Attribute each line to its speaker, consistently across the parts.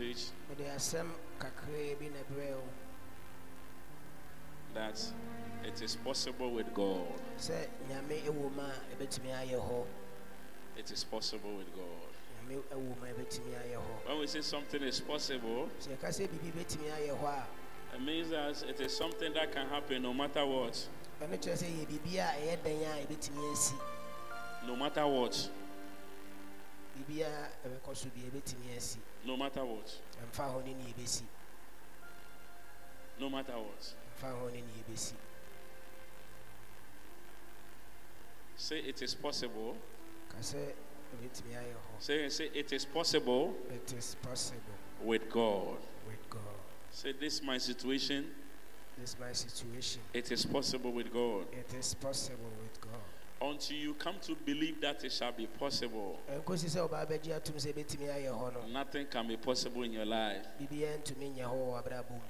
Speaker 1: message
Speaker 2: mede asɛm kakraa bi na
Speaker 1: that it is possible with God.
Speaker 2: sɛ nyame ɛwɔ mu a ɛbɛtumi ayɛ hɔ
Speaker 1: It is possible with God.
Speaker 2: nyame ɛwɔ mu a ɛbɛtumi ayɛ hɔ
Speaker 1: When we say something is possible,
Speaker 2: sɛ yɛka sɛ biribi bɛtumi ayɛ hɔ a
Speaker 1: it means that it is something that can happen no matter what.
Speaker 2: ɛno kyerɛ sɛ yɛ biribi a ɛyɛ dɛn a ɛbɛtumi asi
Speaker 1: No matter what.
Speaker 2: Biribi a ɛbɛkɔ so bi ɛbɛtumi asi
Speaker 1: No matter what.
Speaker 2: ɛmfa hɔ ne ne yɛbɛsi
Speaker 1: No matter what.
Speaker 2: ɛmfa hɔ ne ne yɛbɛsi
Speaker 1: Say it is possible.
Speaker 2: ka sɛ ɛbɛtumi ayɛ hɔ
Speaker 1: Say, say it is possible
Speaker 2: it is possible
Speaker 1: with God.
Speaker 2: with God
Speaker 1: Say this my situation.
Speaker 2: this my situation
Speaker 1: It is possible with God.
Speaker 2: it is possible with God
Speaker 1: Until you come to believe that it shall be possible, eh,
Speaker 2: ɛnkosi sɛ ɔbaa bɛgye atom sɛ ɛbɛtumi ayɛ hɔ no
Speaker 1: nothing can be possible in your life.
Speaker 2: biribiara ntumi nyɛ hɔ wɔ abrabɔ mu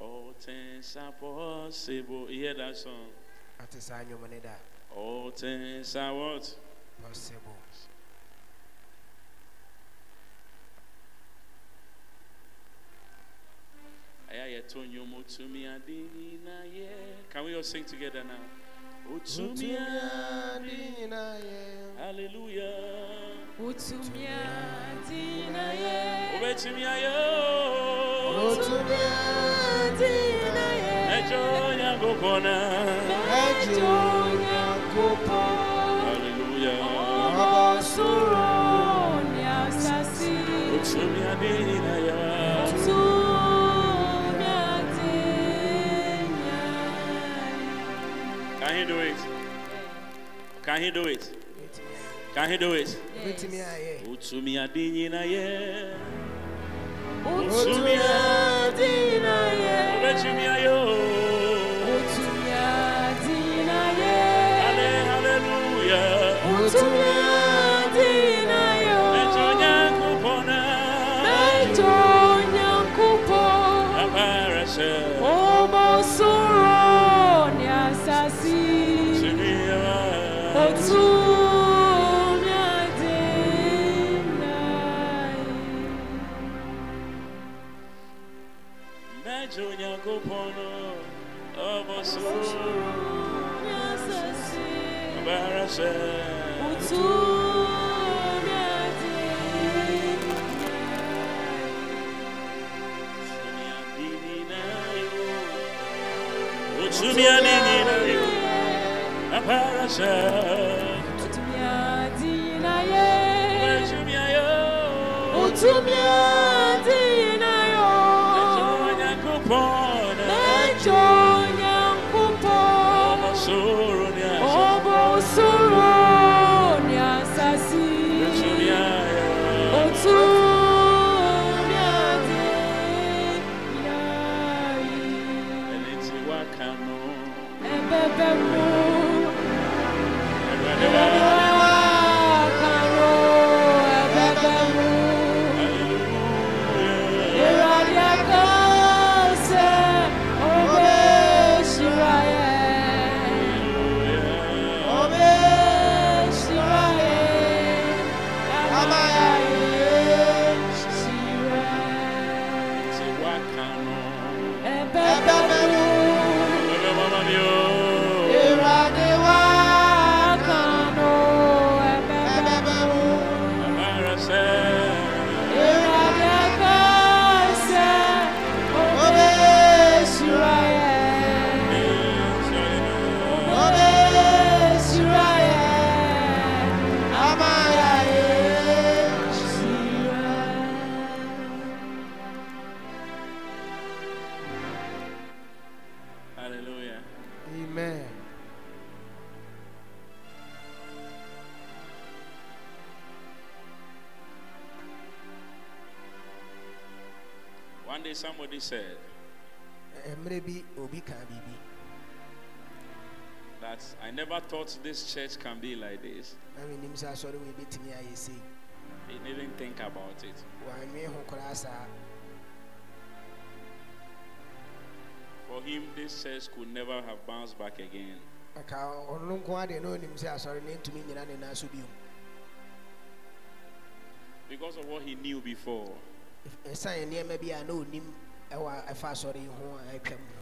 Speaker 1: All things are possible. You hear that song?
Speaker 2: ate saa nnwom da
Speaker 1: All things are what?
Speaker 2: possible
Speaker 1: Aya yeto nyomo tumi adini. Can we all sing together now? O tumi adi- Hallelujah.
Speaker 3: Utumia dinaye.
Speaker 1: Obetumi ayo.
Speaker 3: Utumia dinaye.
Speaker 1: Ejo nyango.
Speaker 3: Ejo nyankopɔ.
Speaker 1: Hallelujah.
Speaker 3: Ọmọ
Speaker 1: Can he do it? Can he do it? Utumi adini na ye.
Speaker 3: Utumia dinaye.
Speaker 1: Obetumi ayo. Abarase.
Speaker 3: òtún ní àdé
Speaker 1: Utumi adini na yo. Abarase.
Speaker 3: Òtún ní àdé náà.
Speaker 1: Utumi ayo. One day somebody said
Speaker 2: eh, obi
Speaker 1: that I never thought this church can be like this.
Speaker 2: na menim sɛ asɔre wei bɛtumi ayɛ sei
Speaker 1: He didn't think about it.
Speaker 2: wanwe ho koraa saa
Speaker 1: For him, this church could never have bounced back again.
Speaker 2: aka ɔno nko adeɛ na onim sɛ asɔre no ntumi nyina ne nan so bio
Speaker 1: because of what he knew before.
Speaker 2: Ɛsiane nneɛma bi a na onim ɛwɔ ɛfa asɔre yi ho a ɛtwam no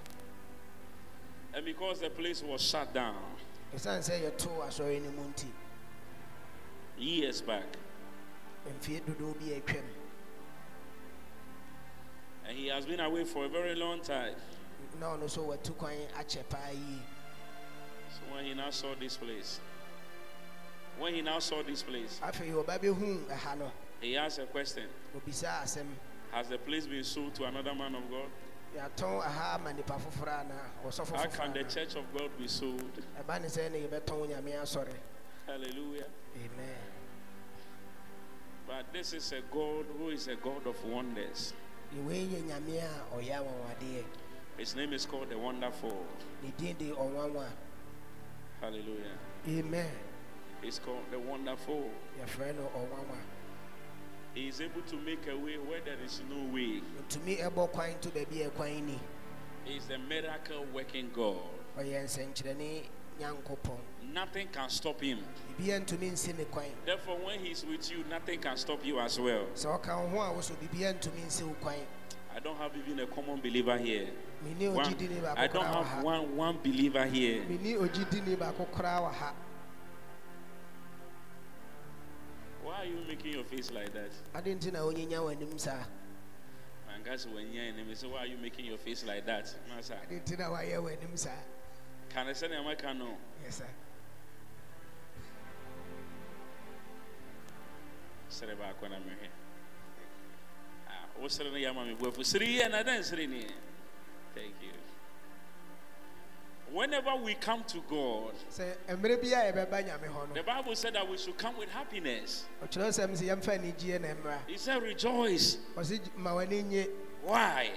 Speaker 1: And because the place was shut down.
Speaker 2: Ɛsiane sɛ yɛto asɔre no mu nti
Speaker 1: years back,
Speaker 2: mfie dodoɔ bi a ɛtwam
Speaker 1: and he has been away for a very long time.
Speaker 2: na ɔno nso watu kwan akyɛ paa yie
Speaker 1: So when he now saw this place, when he now saw this place,
Speaker 2: afei ɔba bɛhu ɛha no
Speaker 1: he asked a question Has the place been sold to another man of God?
Speaker 2: yɛatɔn aha ama nipa foforɔ anaa ɔsɔfo
Speaker 1: How can the church of God be sold?
Speaker 2: ɛba ne sɛ ne yɛbɛtɔn nyame asɔre
Speaker 1: Hallelujah.
Speaker 2: amen
Speaker 1: But this is a God who is a God of wonders.
Speaker 2: wei yɛ nyame a ɔyɛ anwanwadeɛ
Speaker 1: His name is called the Wonderful.
Speaker 2: ne din de ɔnwanwa
Speaker 1: Hallelujah.
Speaker 2: amen
Speaker 1: It's called the Wonderful.
Speaker 2: Yɛfrɛ no ɔnwanwa
Speaker 1: He is able to make a way where there is no way.
Speaker 2: ntumi ɛbɔ kwan to a
Speaker 1: He is a miracle working God.
Speaker 2: ɔyɛ nsɛnkyerɛne nyankopɔn
Speaker 1: Nothing can stop him.
Speaker 2: biribiara ntumi nsi ne
Speaker 1: Therefore, when he's with you, nothing can stop you as well.
Speaker 2: sɛ ɔka wo ho a wo so biribiara ntumi nsi wo kwan
Speaker 1: I don't have even a common believer here. One, I don't have one one believer here. Why are you making your face like that?
Speaker 2: ade nti na wonyinya w'anim saa
Speaker 1: Man, guys, when you're in say, why are you making your face like that? Master,
Speaker 2: ade nti na wayɛ w'anim saa
Speaker 1: can I send a can no?
Speaker 2: Yes, sir.
Speaker 1: Sere ba kwa na mehwe. Ah, wo sere ne yama me buafu. Sere ye na dan sere ni. Thank you. Whenever we come to God,
Speaker 2: sɛ mmerɛ bi a yɛbɛba nyame hɔ
Speaker 1: the Bible said that we should come with happiness.
Speaker 2: ɔkyerɛ sɛm sɛ yɛmfa anigyeɛ na mmra
Speaker 1: He said, rejoice.
Speaker 2: ɔse ma w'ani nye
Speaker 1: Why?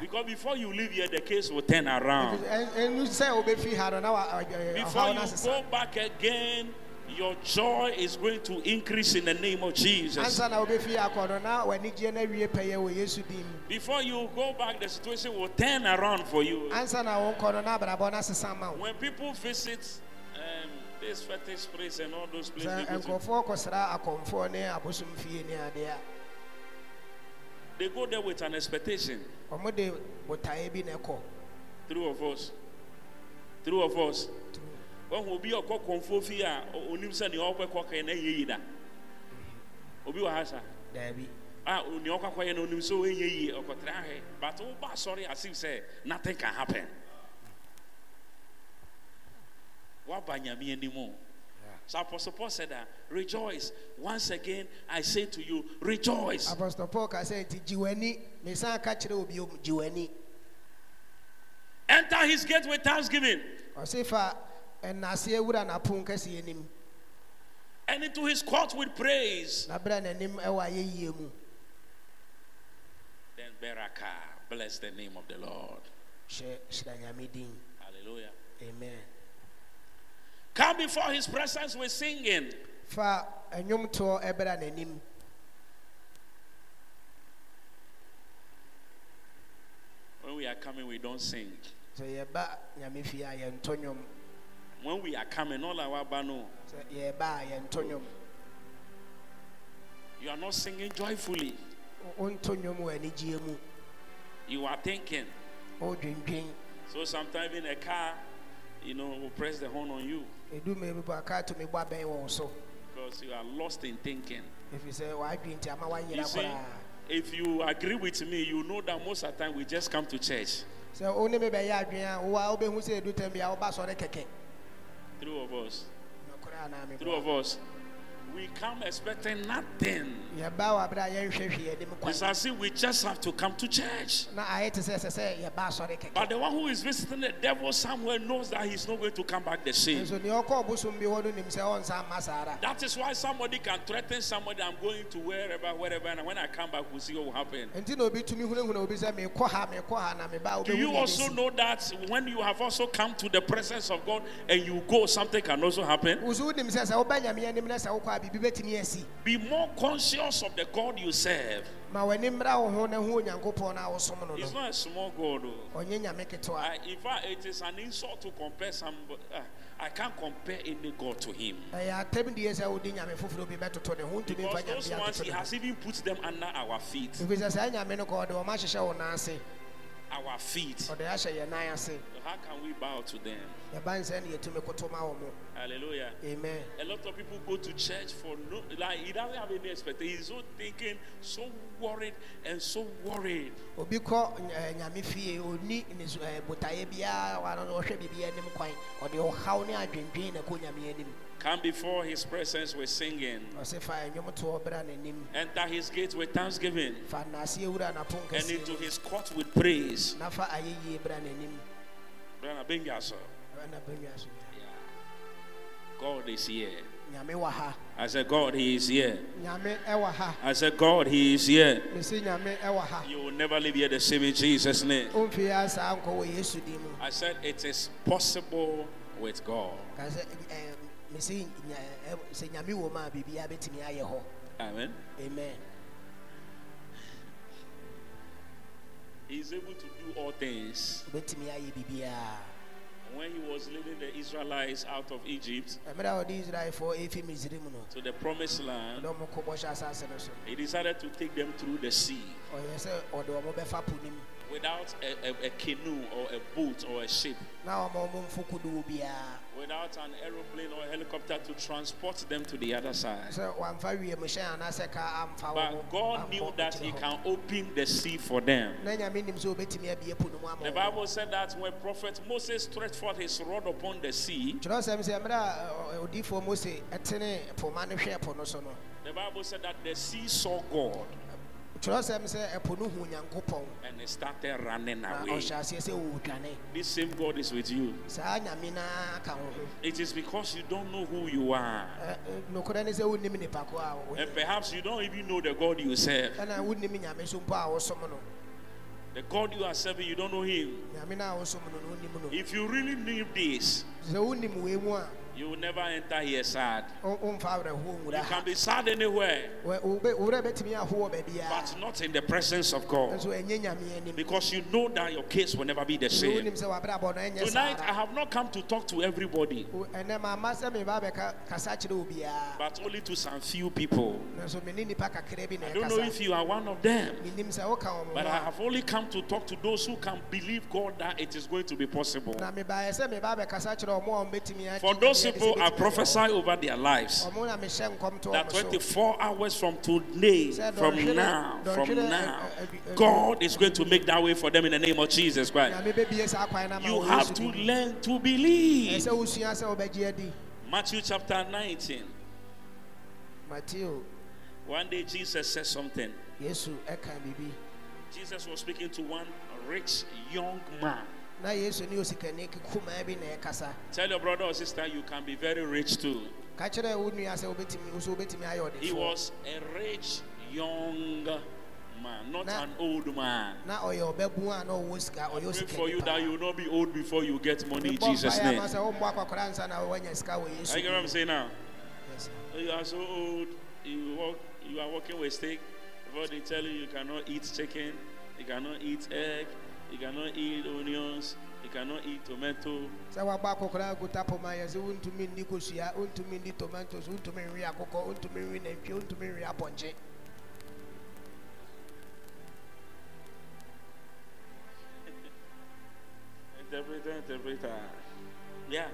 Speaker 1: Because before you leave here, the case will turn around.
Speaker 2: ɛnu sɛ wobɛfi ha no na wa- ɔ- ɔ-
Speaker 1: Before you go back again, your joy is going to increase in the name of Jesus.
Speaker 2: ansa na wobɛfi akɔ no na w'anigyeɛ no awie pɛyɛ wɔ yesu din mu
Speaker 1: Before you go back, the situation will turn around for you.
Speaker 2: ansa na wonkɔ no na abrabɔ no asesa ma wo
Speaker 1: When people visit um, this fetish place and all those places, they go, to,
Speaker 2: nkurɔfoɔ kɔsra akɔmfoɔ ne abosom fie ne adeɛ a
Speaker 1: they go there with an expectation.
Speaker 2: ɔmo de botaeɛ bi na ɛkɔ
Speaker 1: Three of us. Three of us. When will be a cock on four fear uh, or Nimson, the upper cock and a yida. Obi Wahasa.
Speaker 2: daabi
Speaker 1: Ah, only Oka Koyan on him so ye or Kotrahe. But oh, but sorry, as you say, nothing can happen. What Banyami anymore? So Apostle Paul said that rejoice. Once again, I say to you, rejoice.
Speaker 2: Apostle paul ka sɛ nti gye w'ani mesan ka kyerɛ obi gye w'ani
Speaker 1: Enter his gate with thanksgiving,
Speaker 2: ɔse fa ɛnaseɛ wura n'apon kɛseɛ anim
Speaker 1: and into his court with praise.
Speaker 2: na brɛ n'anim ɛwɔ ayɛyie mu
Speaker 1: Then Beraka, bless the name of the Lord.
Speaker 2: hyɛ hyira nyame din
Speaker 1: Hallelujah.
Speaker 2: amen
Speaker 1: Come before his presence with singing.
Speaker 2: fa ɛnwomtoɔ ɛbrɛ n'anim
Speaker 1: When we are coming, we don't sing. When we are coming, all our bano,
Speaker 2: sɛ yɛba a
Speaker 1: you are not singing joyfully.
Speaker 2: wontɔ nnwom wɔ anigyeɛ
Speaker 1: You are thinking. So sometimes in a car, you know, will press the horn on you
Speaker 2: ɛdu ma bi bɔ aka to me bɔ abɛn wɔ wo so
Speaker 1: because you are lost in thinking.
Speaker 2: w'adwen nti ama
Speaker 1: You see, if you agree with me, you know that most of the time we just come to church.
Speaker 2: Sɛ wo ne me bɛyɛ adwen a woa wobɛhu sɛ ɛdu tam bia woba sɔre kɛkɛ
Speaker 1: Three of us. Three of us. We come expecting nothing.
Speaker 2: yɛba wɔ aberɛ a yɛnhwɛ hwee anim
Speaker 1: It's as if we just have to come to church.
Speaker 2: na ayɛ te sɛ ɛsɛ sɛ yɛba asɔre
Speaker 1: But the one who is visiting the devil somewhere knows that he's not going to come back the same.
Speaker 2: nso neɛ ɔkɔ ɔbosom bi hɔ no nim sɛ ɔnsa mma saa ara
Speaker 1: That is why somebody can threaten somebody, I'm going to wherever, wherever, and when I come back, we'll see what will happen.
Speaker 2: nti na obi tumi hunahuna obi sɛ mekɔ ha mekɔ ha na meba
Speaker 1: Do you also know that when you have also come to the presence of God and you go, something can also happen? Be more conscious of the God you serve. It's not a small God. Uh, in fact, it is an insult to compare some. Uh, ah, I can't compare any God to him. Because those ones, he has even put them under our feet. Our feet.
Speaker 2: ase
Speaker 1: How can we bow to them? Hallelujah.
Speaker 2: amen
Speaker 1: A lot of people go to church for no, like he doesn't have any expectation. He's so thinking, so worried, and so worried.
Speaker 2: Obi kɔ nyame fie ɔni ne so- botaeɛ biara wano na ɔhwɛ biribi anim kwan ɔde ɔhaw ne adwendwen na kɔ nyame anim
Speaker 1: Come before his presence with singing.
Speaker 2: ɔse fa nnwomtoɔ bra n'anim
Speaker 1: Enter his gates with thanksgiving.
Speaker 2: fa nnaase ewura n'apon
Speaker 1: And into his court with praise.
Speaker 2: na fa ayɛyie bra n'anim
Speaker 1: Brother Benjamin,
Speaker 2: ɛna bɛnwa so
Speaker 1: God is here.
Speaker 2: nyame wɔ ha
Speaker 1: I said, God, He is here.
Speaker 2: nyame ɛwɔ ha
Speaker 1: I said, God, He is here.
Speaker 2: mesi nyame ɛwɔ ha
Speaker 1: You will never leave here the same in Jesus' name.
Speaker 2: ɔmfie asaa nkɔ wɔ yesu din mu
Speaker 1: I said, it is possible with God.
Speaker 2: Sɛ eh, mesi nya- sɛ nyame wɔ mu a biribiara bɛtumi ayɛ hɔ.
Speaker 1: Amen.
Speaker 2: amen.
Speaker 1: He is able to do all things.
Speaker 2: wobɛtumi ayɛ biribiara.
Speaker 1: When He was leading the Israelites out of Egypt
Speaker 2: ɛmerɛ a ɔde israelfoɔ ɛfi misrim no
Speaker 1: to the promised land,
Speaker 2: ɔde ɔmo kɔ bɔhyɛ asase no so.
Speaker 1: He decided to take them through the sea
Speaker 2: ɔyɛ sɛ ɔde ɔmo bɛfa po no mu
Speaker 1: without a, a, a canoe or a boat or a ship,
Speaker 2: na ɔma ɔmo mfo kodoɔ biara
Speaker 1: without an aeroplane or a helicopter to transport them to the other side.
Speaker 2: sɛ wamfa wiemhyɛn anaasɛ ka amfa wɔ
Speaker 1: But God knew that He
Speaker 2: can
Speaker 1: open the sea for them.
Speaker 2: na nyame nim sɛ wobɛtumi abie po no mu ama
Speaker 1: The. Bible said that when prophet Moses stretched forth his rod upon the sea,
Speaker 2: kyerɛsɛm sɛ mmerɛ a ɔ- ɔ- odiyifoɔ mose ɛtene poma no hwɛ po no so no?
Speaker 1: the Bible said that the sea saw God
Speaker 2: kyerɛsɛm sɛ ɛpo no hu nyankopɔn
Speaker 1: and it started running away.
Speaker 2: ɔhyɛ aseɛ sɛ wɔredwane
Speaker 1: This same God is with you.
Speaker 2: saa nyame no ka wo ho
Speaker 1: It is because you don't know who you are.
Speaker 2: Ɛ- ɛ, nokorɛ ne sɛ wonnim nipa ko a wo-
Speaker 1: And perhaps you don't even know the God you serve.
Speaker 2: ɛna wonnim nyame so mpo a wosom no
Speaker 1: The God you are serving, you don't know Him.
Speaker 2: nyame no a wosom no no wonim no
Speaker 1: If you really knew this,
Speaker 2: sɛ wonim wei mu a
Speaker 1: you will never enter here sad. You can be sad anywhere,
Speaker 2: Wɔ- wo bɛ- wo werɛ bɛtumi aho wɔ
Speaker 1: but not in the presence of God.
Speaker 2: nso ɛnyɛ nyame anim
Speaker 1: Because you know that your case will never be the same.
Speaker 2: wonim sɛ wabrabɔ no ɛnyɛ saa
Speaker 1: Tonight, I have not come to talk to everybody,
Speaker 2: Wo- ɛnɛ mama sɛ meba bɛka kasa kyerɛ obiaa
Speaker 1: but only to some few people.
Speaker 2: nanso mene nipa kakra bi na
Speaker 1: I don't know if you are one of them,
Speaker 2: menim sɛ woka wɔ mo
Speaker 1: but I have only come to talk to those who can believe God that it is going to be possible.
Speaker 2: na mebaeɛ sɛ meba bɛkasa kyerɛ ɔmo a ɔmbɛtumi agye
Speaker 1: For those
Speaker 2: Nyame adi sɛ
Speaker 1: people, I prophesy over their lives
Speaker 2: hɔ. ɔmo na mehyɛ nkɔm to
Speaker 1: that 24 hours from today, from now, from now,
Speaker 2: ɛ- ɛ- ɛ-
Speaker 1: God is going to make that way for them in the name of Jesus Christ.
Speaker 2: nyame bɛbie saa kwan no ama
Speaker 1: You have to learn to believe.
Speaker 2: sɛ wosua sɛ wobɛgye adi
Speaker 1: Matthew chapter 19.
Speaker 2: Matthew.
Speaker 1: One day Jesus said something. Jesus was speaking to one rich young man.
Speaker 2: Na yesu ne osikani kumaa bi na ɛkasa
Speaker 1: Tell your brother or sister you can be very rich too.
Speaker 2: ka kyerɛ wo nua sɛ wobɛtumi wo so wobɛtumi ayɛ
Speaker 1: He was a rich young man, not an old man.
Speaker 2: na ɔyɛ ɔbɛbu a na ɔwɔ sika ɔyɛ
Speaker 1: Pray for you that you will not be old before you get money in Jesus' name.
Speaker 2: ama sɛ wommɔ akwakwara nsa na woanya sika wɔ yesu
Speaker 1: I get what I'm saying now.
Speaker 2: Yes, sir.
Speaker 1: You are so old. You walk. You are working with steak. Everybody tell you you cannot eat chicken, you cannot eat egg, you cannot eat onions, you cannot eat tomato.
Speaker 2: sɛ woabɔ akɔkora aguta poma yɛ sɛ wontumi nni kosua wontumi nni tomatoes wontumi nwe akokɔ wontumi nwe nantwie wontumi nwe apɔnkye
Speaker 1: Interpreter, interpreter. Yeah.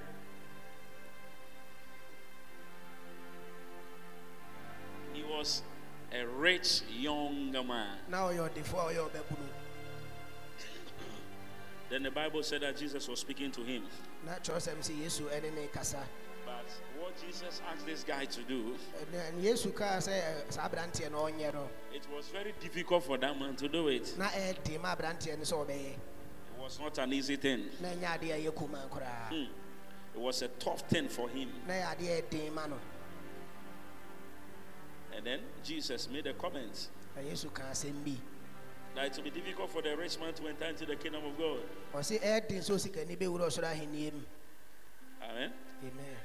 Speaker 1: He was a rich young man.
Speaker 2: na ɔyɛ ɔdefoɔ a ɔyɛ ɔbɛbu no
Speaker 1: Then the Bible said that Jesus was speaking to him.
Speaker 2: na kyerɛsɛm sɛ yesu ɛne ne kasa
Speaker 1: But what Jesus asked this guy to do,
Speaker 2: Ɛnɛ- yesu kaa sɛ ɛ, eh, saa aberanteɛ no ɔnyɛ no
Speaker 1: it was very difficult for that man to do it.
Speaker 2: na eh, ɛde ma aberanteɛ no sɛ ɔbɛyɛ
Speaker 1: It was not an easy thing.
Speaker 2: na ɛnyɛ adeɛ a ɛyɛ eh, kumaa koraa
Speaker 1: Hmm. It was a tough thing for him.
Speaker 2: na ɛyɛ adeɛ a ɛden ma no
Speaker 1: And then Jesus made a comment that it will be difficult for the rich man to enter into the kingdom of God.
Speaker 2: ɔse ɛden eh, sɛ osikani bɛwura ɔsoro ahenniɛ mu
Speaker 1: Amen.
Speaker 2: amen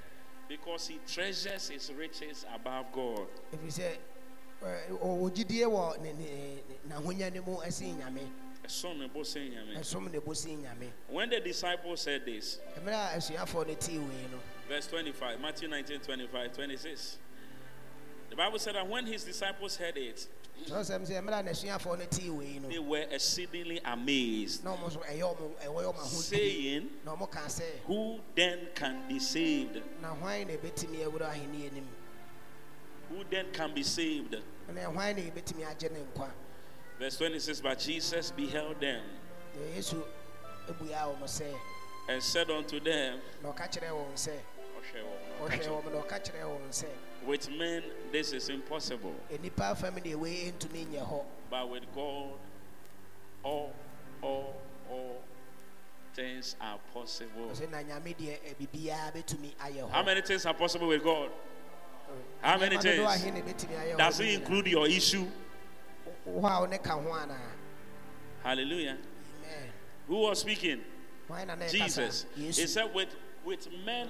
Speaker 1: Because he treasures his riches above God.
Speaker 2: ɛfiri sɛ ɛ, ɔwɔ gyidie wɔ ne- ne- ne- n'ahonya no mu ɛsen nyame
Speaker 1: Ɛsom ne bo sen nyame.
Speaker 2: ɛsom ne bo sen nyame
Speaker 1: When the disciples said this,
Speaker 2: mmerɛ asuafoɔ no tee wei no
Speaker 1: verse 25, Matthew 19, 25, 26. The Bible said that when his disciples heard it, they were exceedingly amazed, saying, Who then can be saved? Who then can be saved? Verse 26 But Jesus beheld them and said unto them,
Speaker 2: na ɔka kyerɛ wɔn sɛ
Speaker 1: "Ɔhwɛ wɔn,
Speaker 2: ɔhwɛ
Speaker 1: ɔka kyerɛ
Speaker 2: wɔn na ɔka kyerɛ wɔn sɛ
Speaker 1: wɔn. With men, this is impossible,
Speaker 2: enipa fam deɛ wei ntumi nyɛ hɔ
Speaker 1: but with God, all, all, all things are possible.
Speaker 2: ɔsɛ na nyame deɛ eh, ɛ, biribiara betumi ayɛ hɔ
Speaker 1: How many things are possible with God? Mm. How many things?
Speaker 2: ahe na ebetumi ayɛ hɔ
Speaker 1: Does it include your issue?
Speaker 2: wo a wo ne ka ho anaa
Speaker 1: Hallelujah.
Speaker 2: amen
Speaker 1: Who was speaking?
Speaker 2: hwan na na ɛkasa
Speaker 1: Jesus. He said, with, with men,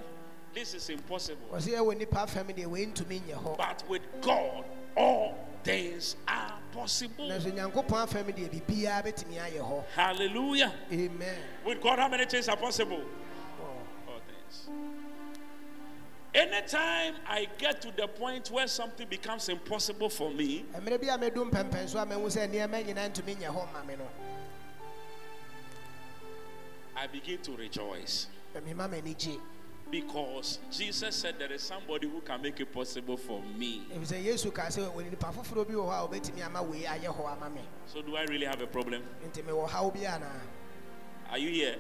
Speaker 1: this is impossible.
Speaker 2: ɔsɛ ɛwɔ nipa fam deɛ wei ntumi nyɛ hɔ
Speaker 1: But with God, all things are possible.
Speaker 2: na nso nyankopɔn afam deɛ biribiara betumi ayɛ hɔ
Speaker 1: Hallelujah.
Speaker 2: amen
Speaker 1: With God, how many things are possible? All things. Anytime I get to the point where something becomes impossible for me,
Speaker 2: mmerɛ bi a medu mpɛmpɛn so a mehu sɛ nneɛma nyinaa ntumi nyɛ hɔ ma me no
Speaker 1: I begin to rejoice.
Speaker 2: Mema m'ani gye
Speaker 1: Because Jesus said there is somebody who can make it possible for me.
Speaker 2: ɛfiri sɛ yesu kaa sɛ wɔ nipa foforɔ bi wɔ hɔ a wɔbɛtumi ama wei ayɛ hɔ ama me
Speaker 1: So, do I really have a problem?
Speaker 2: nti mewɔ haw bi anaa
Speaker 1: Are you here?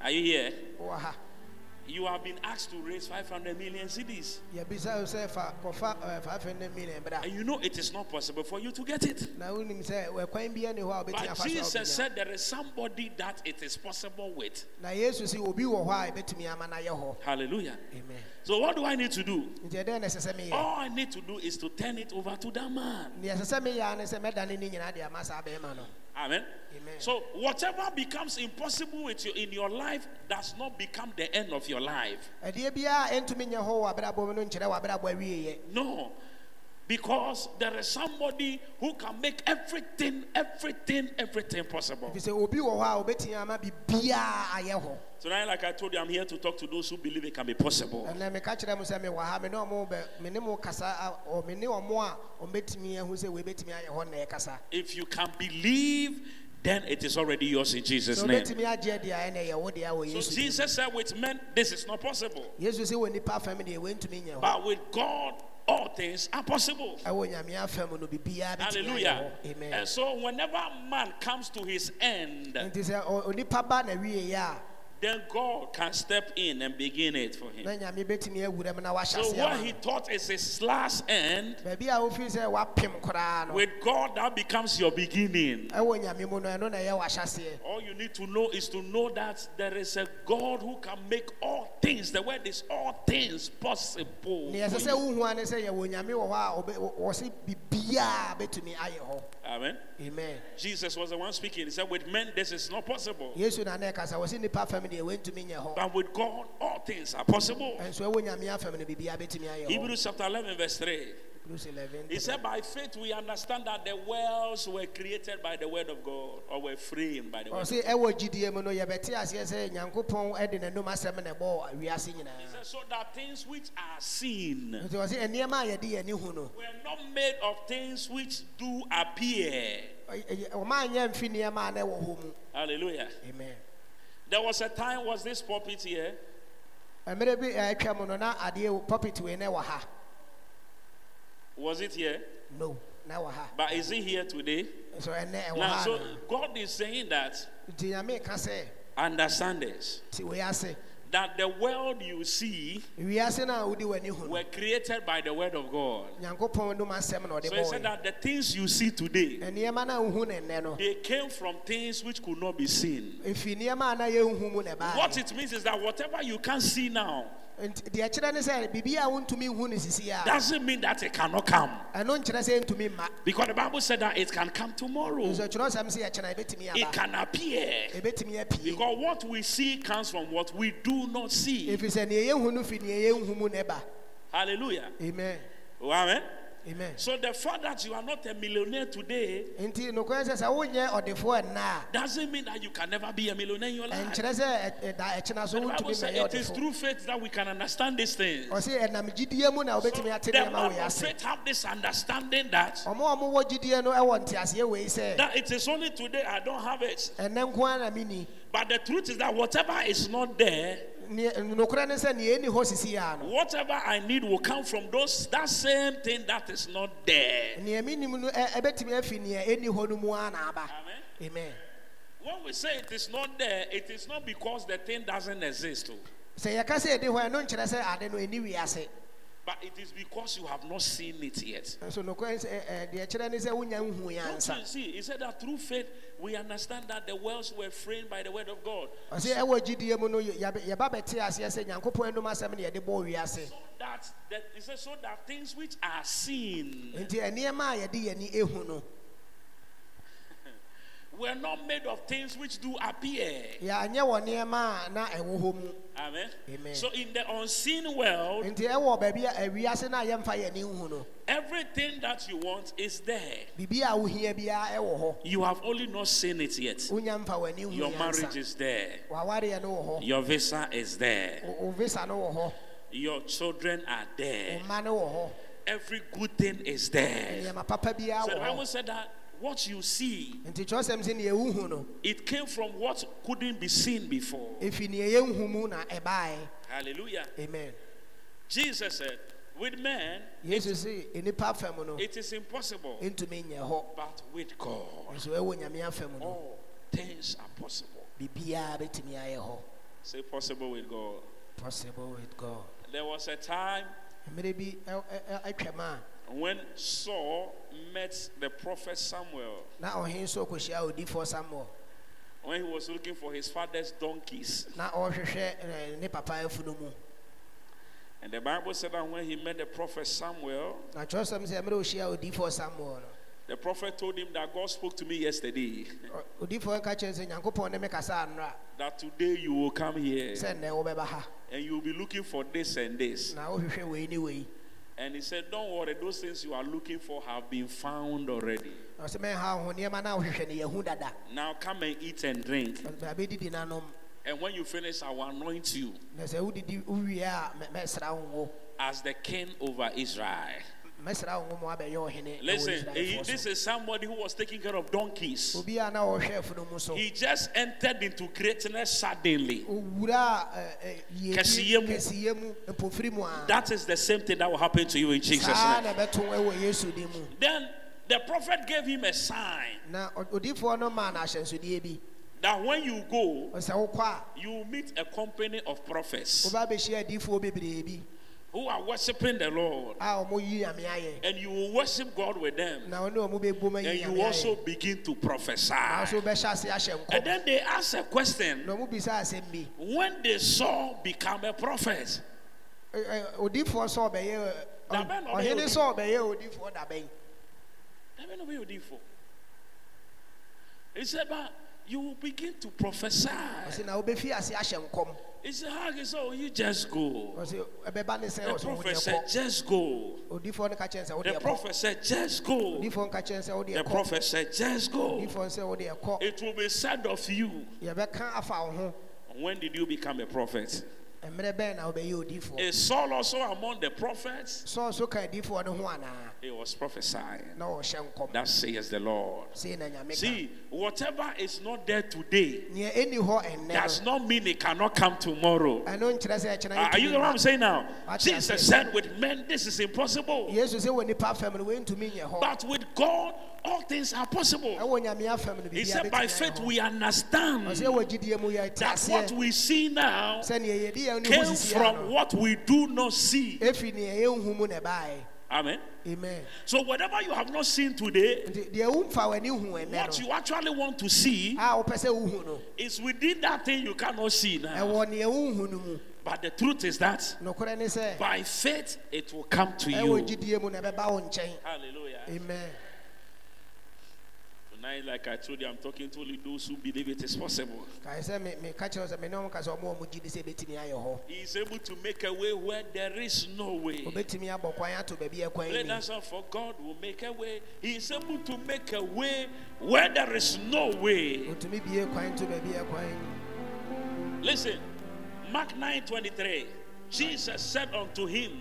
Speaker 1: Are you here? You have been asked to raise 500 million cities.
Speaker 2: yɛbisa wo sɛ fa 500 million bra
Speaker 1: And you know it is not possible for you to get it.
Speaker 2: na wonim sɛ ɛkwan bia ne hɔ a wobɛtumi
Speaker 1: But
Speaker 2: afa so a
Speaker 1: Jesus said there is somebody that it is possible with.
Speaker 2: na yesu sɛ obi wɔ hɔ a ɛbɛtumi ama no ayɛ hɔ
Speaker 1: Hallelujah.
Speaker 2: amen
Speaker 1: So, what do I need to do?
Speaker 2: nti ɛdɛn na ɛsɛ sɛ meyɛ
Speaker 1: All I need to do is to turn it over to that man.
Speaker 2: Neɛ ɛsɛ sɛ meyɛ a ne sɛ mɛdane ne nyinaa de ama saa bɛrima no
Speaker 1: Amen.
Speaker 2: Amen.
Speaker 1: So, whatever becomes impossible with you in your life does not become the end of your life.
Speaker 2: ɛdeɛ biara ɛntumi nyɛ hɔ wɔ abrabɔ mu no
Speaker 1: Because there is somebody who can make everything, everything, everything possible.
Speaker 2: ɛfiri sɛ obi wɔ hɔ a wobɛtumi ama biribiaa ayɛ hɔ
Speaker 1: Tonight, like I told you, I'm here to talk to those who believe it can be possible.
Speaker 2: ɛnɛ meka kyerɛ mo sɛ mewɔ ha me ne ɔmo bɛ me ne mo kasa a- ɔ- me ne ɔmo a ɔmbɛtumi ahu sɛ wei bɛtumi ayɛ hɔ na ɛkasa
Speaker 1: If you can believe, then it is already yours in Jesus' name.
Speaker 2: wobɛtumi agye deɛ ɛnɛ yɛ wo deɛ wɔ
Speaker 1: So
Speaker 2: yesu din mu.
Speaker 1: Jesus said, with men, this is not possible.
Speaker 2: yesu sɛ wɔ nipa afam deɛ wentumi nyɛ hɔ
Speaker 1: But with God, all things are possible.
Speaker 2: ɛwɔ nyame afam no biribiaa bɛtumi ayɛ
Speaker 1: Hallelujah.
Speaker 2: amen
Speaker 1: And so, whenever man comes to his end,
Speaker 2: nti sɛ ɔ- onipa ba na wieɛ a
Speaker 1: then God can step in and begin it for him.
Speaker 2: nyame bɛtumi awura mu na wahyɛ
Speaker 1: So, what he thought is his last end,
Speaker 2: baabi a wofiri sɛ wapem koraa no
Speaker 1: with God, that becomes your beginning.
Speaker 2: ɛwɔ nyame mu no ɛno na ɛyɛ wahyɛ aseɛ
Speaker 1: All you need to know is to know that there is a God who can make all things. The word is all things possible.
Speaker 2: neɛ ɛsɛ
Speaker 1: for
Speaker 2: sɛ
Speaker 1: you.
Speaker 2: wohu a ne sɛ yɛwɔ nyame wɔ hɔ a ɔbɛ- wɔ- wɔ se biribiaa bɛtumi ayɛ
Speaker 1: Amen.
Speaker 2: amen
Speaker 1: Jesus was the one speaking. He said, With men, this is not possible.
Speaker 2: yesu na na ɛkasa wɔ se nipa afam deɛ wentumi nyɛ hɔ
Speaker 1: But with God, all things are possible.
Speaker 2: ɛnso ɛwɔ nyame afam no biribiaa bɛtumi ayɛ hɔ
Speaker 1: Hebrews chapter 11, verse 3.
Speaker 2: Hebrews 11
Speaker 1: He said, By faith, we understand that the worlds were created by the word of God, or were framed by the word. Oh, of
Speaker 2: ɔse ɛwɔ gyidie mu no yɛbɛte aseɛ sɛ nyankopɔn de n'anom asɛm na ɛbɔɔ wiase
Speaker 1: He said, So that things which are seen
Speaker 2: nti ɔse nneɛma a yɛde yɛni hu no
Speaker 1: were not made of things which do appear.
Speaker 2: ɔy- ɛyɛ- ɔma anyɛ mfi nneɛma a na ɛwɔ hɔ mu
Speaker 1: Hallelujah.
Speaker 2: amen
Speaker 1: There was a time, was this pulpit here? Was it here?
Speaker 2: no na ɛwɔ ha
Speaker 1: But is it here today?
Speaker 2: ɛwɔ
Speaker 1: Now, so. God is saying that, understand this,
Speaker 2: ti wei ase
Speaker 1: that the world you see
Speaker 2: wiase no a wode w'ani hu no
Speaker 1: were created by the word of God.
Speaker 2: nyankopɔn nom asɛm na ɔde
Speaker 1: So he said that the things you see today,
Speaker 2: nneɛma no a wohu no nnɛ no
Speaker 1: they came from things which could not be seen.
Speaker 2: ɛfiri nneɛma a na yɛnhu mu na
Speaker 1: What it means is that whatever you can't see now,
Speaker 2: nti deɛ kyerɛ ne sɛ biribi a wontumi nhu no sisi a
Speaker 1: doesn't mean that it cannot come.
Speaker 2: ɛno nkyerɛ sɛ ntumi mma
Speaker 1: Because the Bible said that it can come tomorrow.
Speaker 2: nso kyerɛsɛm sɛ yɛkyena ɛbɛtumi
Speaker 1: It can appear. Because what we see comes from what we do not see.
Speaker 2: ɛfiri sɛ neɛ yɛhu no fi neɛ yɛnhu mu na ɛba
Speaker 1: Hallelujah.
Speaker 2: amen
Speaker 1: Oh, amen.
Speaker 2: amen
Speaker 1: So the fact that you are not a millionaire today
Speaker 2: nti nokorɛ sɛ sɛ wonyɛ ɔdefoɔ ɛnna a
Speaker 1: doesn't mean that you can never be a millionaire in your life.
Speaker 2: ɛnkyerɛ sɛ ɛ- ɛda ɛkyena so
Speaker 1: The Bible
Speaker 2: wontumi
Speaker 1: says
Speaker 2: mɛyɛ
Speaker 1: it is
Speaker 2: ɔdefoɔ
Speaker 1: through faith that we can understand these things.
Speaker 2: ɔse ɛnam gyidie mu na wobɛtumi ate
Speaker 1: the
Speaker 2: nneɛma
Speaker 1: man
Speaker 2: wei
Speaker 1: of
Speaker 2: ase
Speaker 1: faith have this understanding that
Speaker 2: ɔmo a ɔmowɔ gyidie no ɛwɔ nteaseɛ wei sɛ
Speaker 1: that it is only today I don't have it.
Speaker 2: ɛnɛ nko a na meni
Speaker 1: But the truth is that whatever is not there,
Speaker 2: Neɛ- nokorɛ ne sɛ neɛ ɛni hɔ sisi a no
Speaker 1: whatever I need will come from those that same thing that is not there.
Speaker 2: neɛ menim no ɛ- ɛbɛtumi afi neɛ ɛni hɔ no mu a na aba
Speaker 1: Amen.
Speaker 2: amen
Speaker 1: When we say it is not there, it is not because the thing doesn't exist, oh,
Speaker 2: sɛ yɛka sɛ ɛdi hɔ ɛno nkyerɛ sɛ ade no ɛni wiase
Speaker 1: but it is because you have not seen it yet.
Speaker 2: nso nokorɛ sɛ ɛ- ɛ, deɛ kyerɛ ne sɛ wonya nhu yɛ
Speaker 1: Don't
Speaker 2: ansa
Speaker 1: you see? He said that through faith we understand that the worlds were framed by the word of God.
Speaker 2: ɔsɛ ɛwɔ gyidie mu no yɛ- yɛbɛ- yɛba bɛte aseɛ sɛ nyankopɔn anom asɛm ne yɛde bɔɔ wiase
Speaker 1: So that, that so that things which are seen
Speaker 2: nti nneɛma a yɛde yɛni ehu no
Speaker 1: were not made of things which do appear.
Speaker 2: yɛanyɛ wɔ nneɛma a na ɛwɔ hɔ mu
Speaker 1: Amen.
Speaker 2: Amen.
Speaker 1: So in the unseen world,
Speaker 2: nti ɛwɔ baabi a awiase no a yɛmfa yɛni nhu no
Speaker 1: everything that you want is there.
Speaker 2: biribi a wohia biara ɛwɔ hɔ
Speaker 1: You have only not seen it yet.
Speaker 2: wonya mfa w'ani hu
Speaker 1: Your marriage is there.
Speaker 2: wawareɛ no wɔ hɔ
Speaker 1: Your visa is there.
Speaker 2: wo wo visa no wɔ hɔ
Speaker 1: Your children are there.
Speaker 2: mma no wɔ hɔ
Speaker 1: Every good thing is there.
Speaker 2: nneɛma papa biara
Speaker 1: So the Bible said that what you see,
Speaker 2: nti kyerɛsɛm sɛ neɛ wohu no
Speaker 1: it came from what couldn't be seen before.
Speaker 2: ɛfi neɛ yɛnhu mu na ɛbaeɛ
Speaker 1: Hallelujah.
Speaker 2: amen
Speaker 1: Jesus said, with man,
Speaker 2: sɛ nnipa
Speaker 1: it is impossible, but with God,
Speaker 2: nso ɛwɔ nyame afam no
Speaker 1: all things are possible.
Speaker 2: biribiara bɛtumi ayɛ hɔ
Speaker 1: Say possible with God.
Speaker 2: possible with god
Speaker 1: There was a time when Saul met the prophet Samuel
Speaker 2: na ɔhene nso kɔhyia odifoɔ samuel.
Speaker 1: when he was looking for his father's donkeys.
Speaker 2: na ɔrehwehwɛ ɛ, ne papa afunu mu
Speaker 1: And the Bible said that when he met the prophet Samuel,
Speaker 2: na kyerɛsɛm sɛ mmerɛ ɔhyia odifoɔ samuel. no
Speaker 1: the prophet told him that God spoke to me yesterday.
Speaker 2: Ɔ- odifoɔ ka kyerɛ sɛ nyankopɔn ne me kasa annora
Speaker 1: that today you will come here.
Speaker 2: Sɛ nnɛ wobɛba ha.
Speaker 1: And you will be looking for this and this.
Speaker 2: na wohwehwɛ wei ne wei
Speaker 1: And he said, Don't worry, those things you are looking for have been found already.
Speaker 2: na ɔsɛ mɛha wo ho nneɛma no a wohwehwɛ no yɛhu dada
Speaker 1: Now come and eat and drink. And when you finish, I will anoint you
Speaker 2: na sɛ wodidi wowie a mɛ- mɛsra wo ngo
Speaker 1: as the king over Israel.
Speaker 2: Mɛsra wo ngo ma woabɛyɛ ɔhene ɛwɔ
Speaker 1: Listen, he- this is somebody who was taking care of donkeys.
Speaker 2: obi a na ɔhwɛ afunu mu so
Speaker 1: He just entered into greatness suddenly.
Speaker 2: owura ɛ, eh, ɛ, eh, yiedi
Speaker 1: Kɛseyɛ mu.
Speaker 2: kɛseyɛ mu mpofiri mu a
Speaker 1: That is the same thing that will happen to you in Jesus' name.
Speaker 2: na ɛbɛto ɛwɔ yesu din mu
Speaker 1: Then the prophet gave him a sign
Speaker 2: na ɔ- odifoɔ no maa no ahyɛnsodeɛ bi
Speaker 1: that when you go,
Speaker 2: ɔsɛ wokɔ a
Speaker 1: you meet a company of prophets who are worshiping the Lord. And you will worship God with them. And you also begin to prophesy. And then they ask a question when they saw become a prophet. He said, but you will begin to prophesy.
Speaker 2: Ɔsɛ na wobɛfi ase ahyɛ nkɔm
Speaker 1: He said, how is so you just go?
Speaker 2: ɔsɛ ɛbɛba ne sɛ
Speaker 1: The prophet said, just go.
Speaker 2: odifoɔ no ka kyɛn sɛ
Speaker 1: The
Speaker 2: wodeɛ
Speaker 1: prophet said, just go.
Speaker 2: odifoɔ nka kyɛn sɛ
Speaker 1: The prophet said, just go.
Speaker 2: odifoɔ sɛ wodeɛ kɔ
Speaker 1: It will be said of you.
Speaker 2: yɛbɛka afa wo ho
Speaker 1: When did you become a prophet?
Speaker 2: Eh, mmerɛ bɛn na wobɛyɛ odifoɔ
Speaker 1: Is eh, Saul also among the prophets?
Speaker 2: sɛ ɔso ka adifoɔ no ho anaa
Speaker 1: He was prophesying.
Speaker 2: na ɔhyɛ nkɔm
Speaker 1: That says the Lord.
Speaker 2: sei na nyame ka
Speaker 1: See, whatever is not there today
Speaker 2: neɛ ɛni hɔ ɛnnɛ
Speaker 1: does
Speaker 2: no
Speaker 1: not mean it cannot come tomorrow.
Speaker 2: ɛno nkyerɛ sɛ ɛkyena ah,
Speaker 1: Are you know what I'm saying now? Jesus said, with men, this is impossible.
Speaker 2: yesu sɛ wɔ nipa fam no wɔntumi nyɛ hɔ
Speaker 1: But with God, all things are possible.
Speaker 2: ɛwɔ nyame afam no
Speaker 1: He said, by faith, we understand
Speaker 2: ɔsɛ wɔ gyidie mu yɛte
Speaker 1: that what we see now
Speaker 2: sɛneɛ yɛde yɛn ne ho
Speaker 1: came from what we do not see.
Speaker 2: ɛfiri neɛ yɛnhu mu na ɛbaeɛ
Speaker 1: Amen.
Speaker 2: amen
Speaker 1: So, whatever you have not seen today,
Speaker 2: nti deɛ womfa w'ani hu ɛnɛ
Speaker 1: what you actually want to see
Speaker 2: a wopɛ sɛ wohu no
Speaker 1: is within that thing you cannot see now.
Speaker 2: ɛwɔ neɛ wonhu no mu
Speaker 1: But the truth is that
Speaker 2: nokorɛ ne sɛ
Speaker 1: by faith it will come to you.
Speaker 2: gyidie mu na ɛbɛba wo nkyɛn
Speaker 1: Hallelujah.
Speaker 2: amen
Speaker 1: Tonight, like I told you, I'm talking to only those who believe it is possible.
Speaker 2: kae sɛ me- meka kyerɛ wo sɛ me ne ɔm ka sɛ ɔma ɔ mu gyidi sɛ ɛbɛtumi ayɛ hɔ
Speaker 1: He is able to make a way where there is no way.
Speaker 2: ɔbɛtumi abɔ kwan ato baabi ɛkwan
Speaker 1: Play
Speaker 2: ni
Speaker 1: that song for God will make a way. He is able to make a way where there is no way.
Speaker 2: ɔtumi bie kwan to baabi ɛkwan ni
Speaker 1: Listen, Mark 9 23. Jesus said unto him,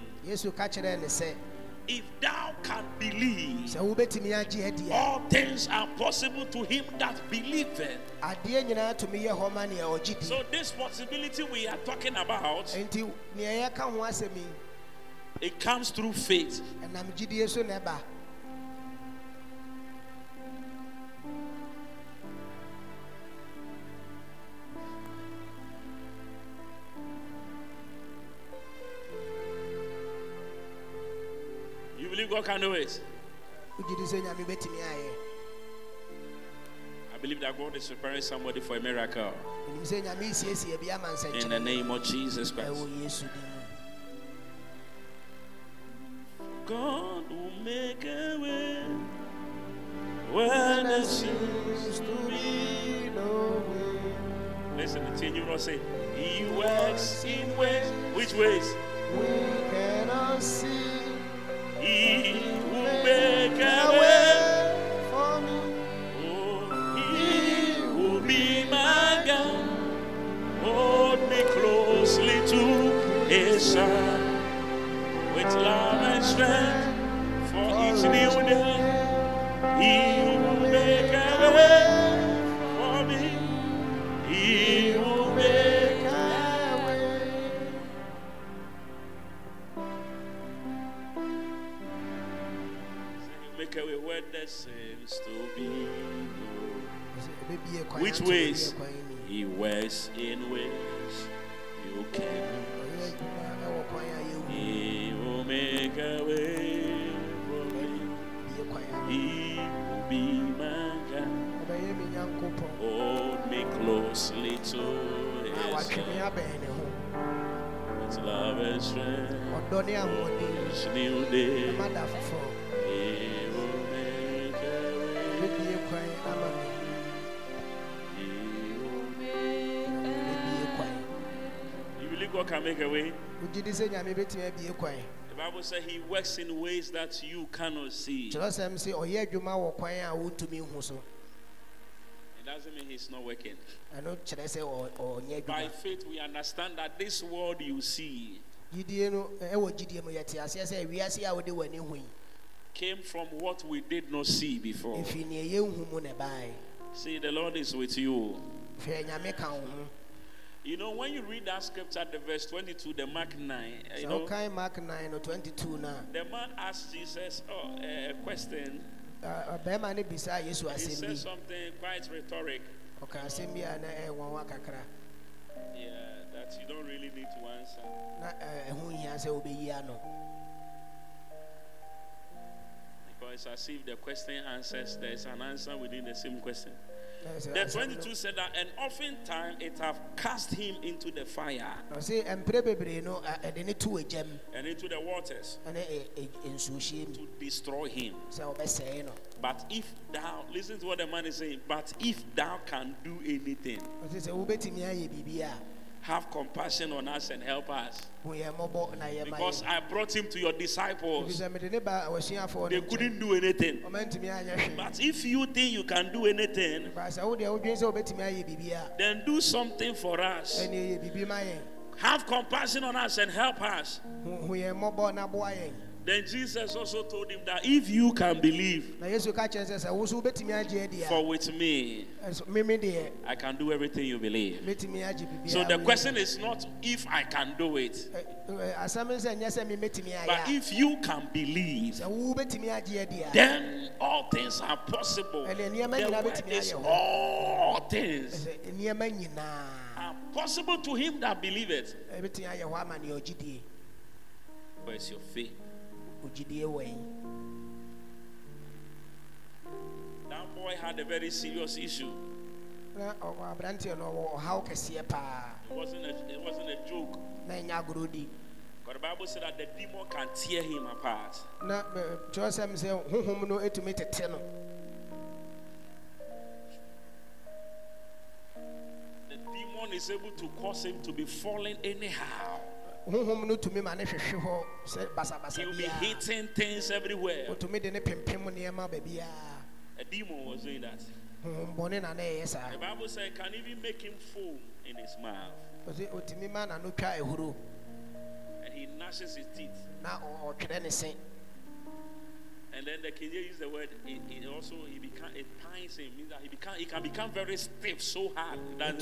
Speaker 2: yesu ka kyerɛɛ ne sɛ
Speaker 1: If thou can believe,
Speaker 2: sɛ wobɛtumi agye adi a
Speaker 1: all things are possible to him that believeth.
Speaker 2: adeɛ nyinaa tumi yɛ hɔ ma nea ɔgye di
Speaker 1: So, this possibility we are talking about,
Speaker 2: enti nea yɛka ho asɛm yi
Speaker 1: it comes through faith. Believe God can do it?
Speaker 2: wogye di sɛ nyame bɛtumi ayɛ
Speaker 1: I believe that God is preparing somebody for a miracle.
Speaker 2: menim sɛ nyame siesie bi ama
Speaker 1: In the name of Jesus Christ.
Speaker 2: ɛwɔ yesu din mu
Speaker 1: God will make a way where there seems to be
Speaker 2: no way.
Speaker 1: Listen, the you not say, He works in ways. Which ways?
Speaker 2: We cannot see
Speaker 1: strength for each new day. He will make a way there to be no. Which ways? He works in ways you can. He will make a way for me. He will be my God. Hold me closely to His
Speaker 2: ho.
Speaker 1: with love and strength. Each new day,
Speaker 2: kwan ama me.
Speaker 1: He will
Speaker 2: Ɛbɛbie kwan.
Speaker 1: You believe God can make a way?
Speaker 2: Wogye di sɛ nyame bɛtumi abie kwan.
Speaker 1: The Bible says He works in ways that you cannot see. It
Speaker 2: Kyerɛsɛm sɛ ɔyɛ adwuma wɔ kwan a wontumi hu so.
Speaker 1: doesn't mean He's not working.
Speaker 2: ɛno kyerɛ sɛ ɔ-
Speaker 1: By faith, we understand that this world you see came from what we did not see before.
Speaker 2: ɛfiri neɛ yɛnhu mu na ɛbaeɛ
Speaker 1: See, the Lord is with you.
Speaker 2: hwɛ nyame ka wo ho
Speaker 1: You know, when you read that scripture, the verse 22, the Mark 9, you know,
Speaker 2: wokae mark 9 or 22 now.
Speaker 1: the man asked Jesus oh, a a question.
Speaker 2: Uh, uh, a ɛ- ɔbarima no bisaa yesu
Speaker 1: He said something quite rhetoric.
Speaker 2: ɔka asɛm bi a na eh, ɛyɛ nwanwa kakra
Speaker 1: Yeah, that you don't really need to answer.
Speaker 2: Eh, na ɛ, ɛho hia sɛ wobɛyi ano
Speaker 1: Because as if the question answers, there's an answer within the same question. The 22 said that, and oftentimes it have cast him into the fire.
Speaker 2: Ɔse mprɛ bebree no ɛ, ɛde ne to agyam
Speaker 1: and into the waters.
Speaker 2: Ɛne ɛ- ɛ- nsuohyia
Speaker 1: to destroy him.
Speaker 2: sɛ
Speaker 1: But if thou, listen to what the man is saying, but if thou can do anything,
Speaker 2: ɔse sɛ wobɛtumi ayɛ biribi a
Speaker 1: have compassion on us and help us.
Speaker 2: hu yɛn mmɔbɔ na yɛma
Speaker 1: Because I brought him to your disciples.
Speaker 2: ɛfiri sɛ mede ne ba wasuafoɔ
Speaker 1: They couldn't do anything.
Speaker 2: ɔmantumi anyɛ hwee
Speaker 1: But if you think you can do anything,
Speaker 2: Ba sɛ wodeɛ wodwen sɛ wobɛtumi ayɛ biribi a
Speaker 1: then do something for us.
Speaker 2: ɛne ɛyɛ biribi ma yɛn
Speaker 1: Have compassion on us and help us.
Speaker 2: Hu hu yɛn mmɔbɔ na boa yɛn
Speaker 1: Then Jesus also told him that if you can believe,
Speaker 2: na yesu ka kyerɛ sɛ sɛ wo so wobɛtumi agye adi a
Speaker 1: for with me,
Speaker 2: eh, deɛ
Speaker 1: I can do everything you believe.
Speaker 2: mɛtumi agye biribi
Speaker 1: So the question is not if I can do it,
Speaker 2: asɛm no sɛ nyɛ sɛ me mɛtumi ayɛ
Speaker 1: but if you can believe,
Speaker 2: sɛ wo wobɛtumi agye adi a
Speaker 1: then all things are possible.
Speaker 2: ɛne nneɛma
Speaker 1: The word is all things eh, eh,
Speaker 2: Ɛsɛ nneɛma nyinaa
Speaker 1: are possible to him that believeth.
Speaker 2: ɛbɛtumi ayɛ hɔ ama neɛ ɔgyidie
Speaker 1: Where's your faith? That boy had a very serious issue.
Speaker 2: na ɔwɔ aberanteɛ no ɔwɔ ɔhaw kɛseɛ paa
Speaker 1: It wasn't a, it wasn't a joke.
Speaker 2: na ɛnya agorɔ di
Speaker 1: But the Bible said that the demon can tear him apart.
Speaker 2: na ɛ, kyerɛsɛm sɛ honhom no ɛtumi tete no
Speaker 1: The demon is able to cause him to be falling anyhow. He'll be hitting things everywhere.
Speaker 2: ɔtumi de ne pempem nneɛma baabiara
Speaker 1: A demon was doing that.
Speaker 2: honhom bɔne na na ɛyɛ
Speaker 1: The Bible said it can even make him foam in his mouth.
Speaker 2: ɔsɛ ɔtumi ma na no twa ahuro
Speaker 1: And he gnashes his teeth.
Speaker 2: na ɔ- ɔtwerɛ ne se
Speaker 1: And then the King James use the word. It, it also he become it pines him. Means that he become he can become very stiff, so hard that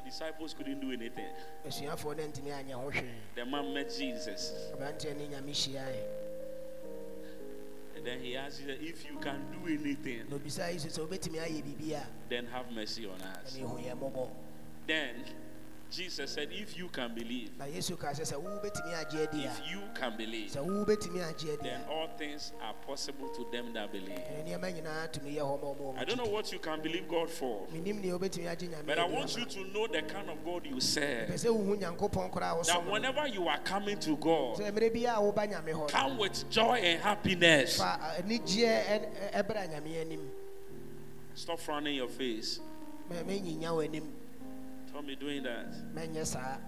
Speaker 1: the disciples couldn't do anything.
Speaker 2: asuafoɔ no ntumi anyɛ
Speaker 1: The man met Jesus,
Speaker 2: aberanteɛ ne nyame hyiaeɛ
Speaker 1: and then he asked Jesus, "If you can do anything,
Speaker 2: na obisaa yesu sɛ wobɛtumi ayɛ biribi a
Speaker 1: then have mercy on us."
Speaker 2: ɛne ɛhu yɛ mmɔbɔ
Speaker 1: Then Jesus said, "If you can believe,
Speaker 2: na yesu kaa sɛ sɛ wobɛtumi agye adi a
Speaker 1: if you can believe,
Speaker 2: sɛ wobɛtumi agye adi
Speaker 1: then all things are possible to them that believe."
Speaker 2: ɛne nneɛma nyinaa tumi yɛ hɔ ma ɔma
Speaker 1: I don't know what you can believe God for,
Speaker 2: menim neɛ wobɛtumi agye nyame
Speaker 1: but I want you to know the kind of God you serve.
Speaker 2: sɛ wohu nyankopɔn koraa a
Speaker 1: That whenever you are coming to God,
Speaker 2: sɛ mmerɛ bi a woba nyame hɔ no,
Speaker 1: come with joy and happiness. Stop frowning your face.
Speaker 2: Manyinya w'anim
Speaker 1: doing that.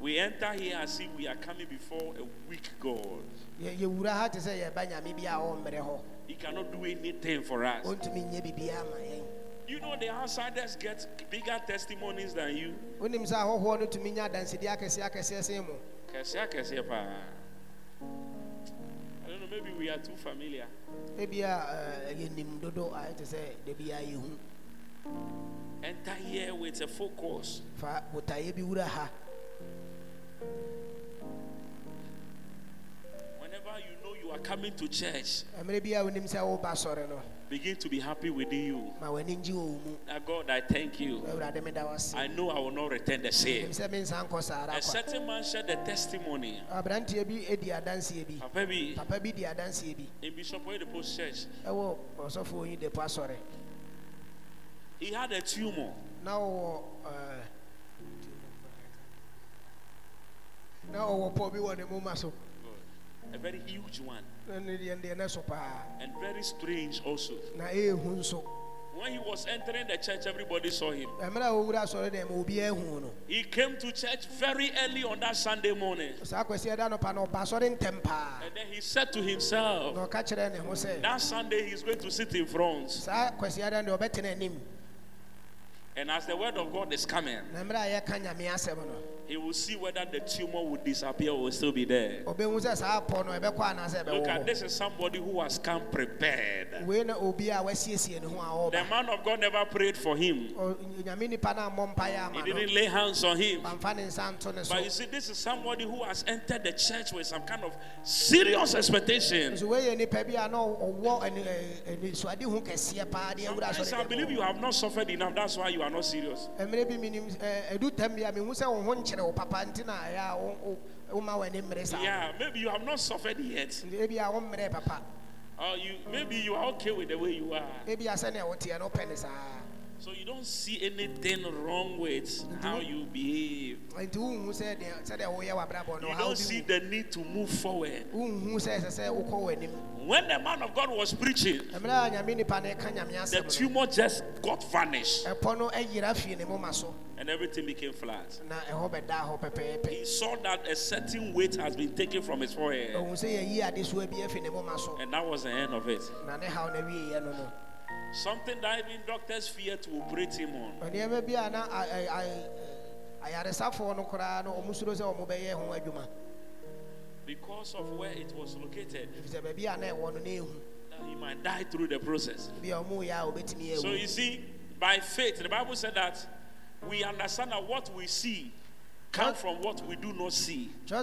Speaker 1: We enter here as if we are coming before a weak God.
Speaker 2: Yɛ- yɛwura ha te sɛ yɛba nyame bi a ɔmmerɛ hɔ
Speaker 1: He cannot do anything for us.
Speaker 2: ɔntumi nyɛ biribiaa ma yɛn
Speaker 1: You know, the outsiders get bigger testimonies than you.
Speaker 2: wonim sɛ ahɔhoɔ no tumi nya adansedeɛ akɛseɛ akɛseɛ sen mu
Speaker 1: Kɛseɛ kɛseɛ paa. I don't know, maybe we are too familiar.
Speaker 2: Uh, uh, ebia ɛ, yɛnim dodo a ɛte sɛ da biaa yɛhu
Speaker 1: Enter here with a focus.
Speaker 2: fa botaeɛ bi wura
Speaker 1: Whenever you know you are coming to church,
Speaker 2: mmerɛ bi a wonim sɛ woba sɔre no
Speaker 1: begin to be happy within you.
Speaker 2: ma w'ani ngye wɔ
Speaker 1: That God, I thank you.
Speaker 2: awurade meda wase
Speaker 1: I know I will not return the same.
Speaker 2: sɛ mensa nkɔ saa ara
Speaker 1: A certain man shared the testimony.
Speaker 2: aberanteɛ bi di adanseɛ bi
Speaker 1: Papa bi,
Speaker 2: papa bi di adanseɛ bi
Speaker 1: in Bishop Post Church, he had a tumor.
Speaker 2: na ɔwɔ ɛɛ, na ɔwɔ pɔ bi wɔ ne moma so
Speaker 1: A very huge one.
Speaker 2: na ne deɛ deɛ ne so paa
Speaker 1: And very strange also.
Speaker 2: na ɛɛhu nso
Speaker 1: When he was entering the church, everybody saw him.
Speaker 2: mmerɛ a wɔwura asɔre dɛm obiara hu no
Speaker 1: He came to church very early on that Sunday morning.
Speaker 2: saa kwasi ɛda no pa na ɔba asɔre ntɛm paa
Speaker 1: And then he said to himself,
Speaker 2: na ɔka kyerɛ ne ho sɛ
Speaker 1: that Sunday he's going to sit in front.
Speaker 2: saa kwasi ɛda no deɛ ɔbɛtena anim
Speaker 1: And as the word of God is coming,
Speaker 2: na mmerɛ a yɛka nyame asɛm no
Speaker 1: he will see whether the tumor will disappear or will still be there.
Speaker 2: ɔbɛhu sɛ saa pɔ no ɛbɛkɔ anaasɛ
Speaker 1: Look at this is somebody who has come prepared.
Speaker 2: wei na obi a wasiesie ne ho a
Speaker 1: The man of God never prayed for him.
Speaker 2: Ɔ- nyame nipa no ammɔ mpaeɛ
Speaker 1: He didn't lay hands on him.
Speaker 2: wamfa ne nsa nto
Speaker 1: But you see, this is somebody who has entered the church with some kind of serious expectation.
Speaker 2: nso wei yɛ nipa bi a na ɔwɔ ani- ɛ- anisuade ho kɛseɛ paa de awura
Speaker 1: Sometimes I believe you have not suffered enough. That's why you are not serious.
Speaker 2: Mmerɛ bi menim ɛ, ɛdu tam bi a mehu sɛ wo papa nti na ɛyɛ a wo- wo- woma w'ani mmere saa
Speaker 1: Yeah, maybe you have not suffered yet.
Speaker 2: Ebi a wommmerɛ papa
Speaker 1: Or you maybe you are okay with the way you are.
Speaker 2: ebi a sɛnea woteɛ no wopɛ ne saa
Speaker 1: So you don't see anything wrong with how you behave.
Speaker 2: nti wonhu sɛ deɛ- sɛdeɛ woyɛ w'abrabɔ no
Speaker 1: You don't see the need to move forward.
Speaker 2: wonhu sɛ ɛsɛ sɛ wokɔ w'anim
Speaker 1: When the man of God was preaching,
Speaker 2: mmerɛ a nyame nipa no ɛka nyame
Speaker 1: the tumor just got vanished
Speaker 2: ɛpɔ no ayira fie ne moma so
Speaker 1: and everything became flat.
Speaker 2: na ɛhɔ bɛdaa hɔ pɛpɛɛpɛ
Speaker 1: He saw that a certain weight has been taken from his forehead,
Speaker 2: ɔhu sɛ yɛyi adesoa bi afi ne moma so
Speaker 1: and that was the end of it.
Speaker 2: Na ne haw na wieɛ no no
Speaker 1: Something that even doctors fear to operate him on. Because of where it was located,
Speaker 2: ɛfiri sɛ baabi a na ɛwɔ no na ɛhu
Speaker 1: that he might die through the process.
Speaker 2: bi a ɔmo yɛ a wɔbɛtumi
Speaker 1: So you see, by faith, the Bible said that we understand that what we see come from what we do not see.
Speaker 2: hu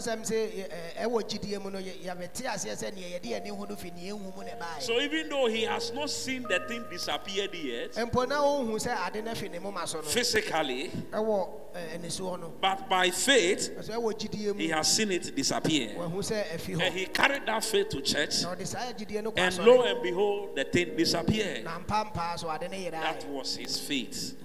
Speaker 2: mu ne
Speaker 1: So even though he has not seen the thing disappeared yet,
Speaker 2: mpo na ɔnhu sɛ ade no fi ne moma so
Speaker 1: physically,
Speaker 2: ɛwɔ ɛ, anisuo
Speaker 1: but by faith,
Speaker 2: ɛsɛ ɛwɔ gyidie
Speaker 1: he has seen it disappear.
Speaker 2: wahu sɛ ɛfi
Speaker 1: And he carried that faith to church,
Speaker 2: na ɔde saa gyidie no
Speaker 1: and lo and behold, the thing disappeared.
Speaker 2: na mpampaa so ade no
Speaker 1: That. Was his faith.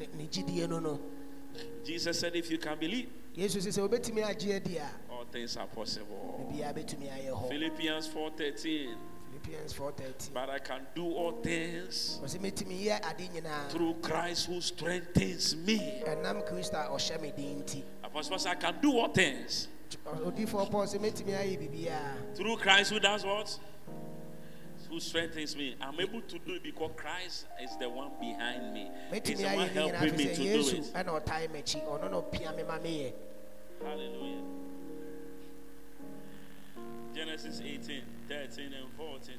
Speaker 1: Jesus said, If you can believe,
Speaker 2: yesu sɛ sɛ wobɛtumi agye adi a
Speaker 1: all things are possible.
Speaker 2: biribiaa bɛtumi ayɛ hɔ
Speaker 1: Philippians 4:13.
Speaker 2: philippians 430
Speaker 1: But I can do all things
Speaker 2: ɔsɛ mɛtumi yɛ ade nyinaa
Speaker 1: through Christ who strengthens me.
Speaker 2: ɛnam kristo a ɔhyɛ me din nti
Speaker 1: Apostle said, I can do all things
Speaker 2: odifoɔ paul sɛ mɛtumi ayɛ biribiaa
Speaker 1: through Christ who does what? Who strengthens me. I'm able to do it because Christ is the one behind me. He's the one helping me to do it.
Speaker 2: ɛna ɔtae m'akyi ɔno na ɔpia me ma meyɛ
Speaker 1: Hallelujah. Genesis 18, 13, and 14.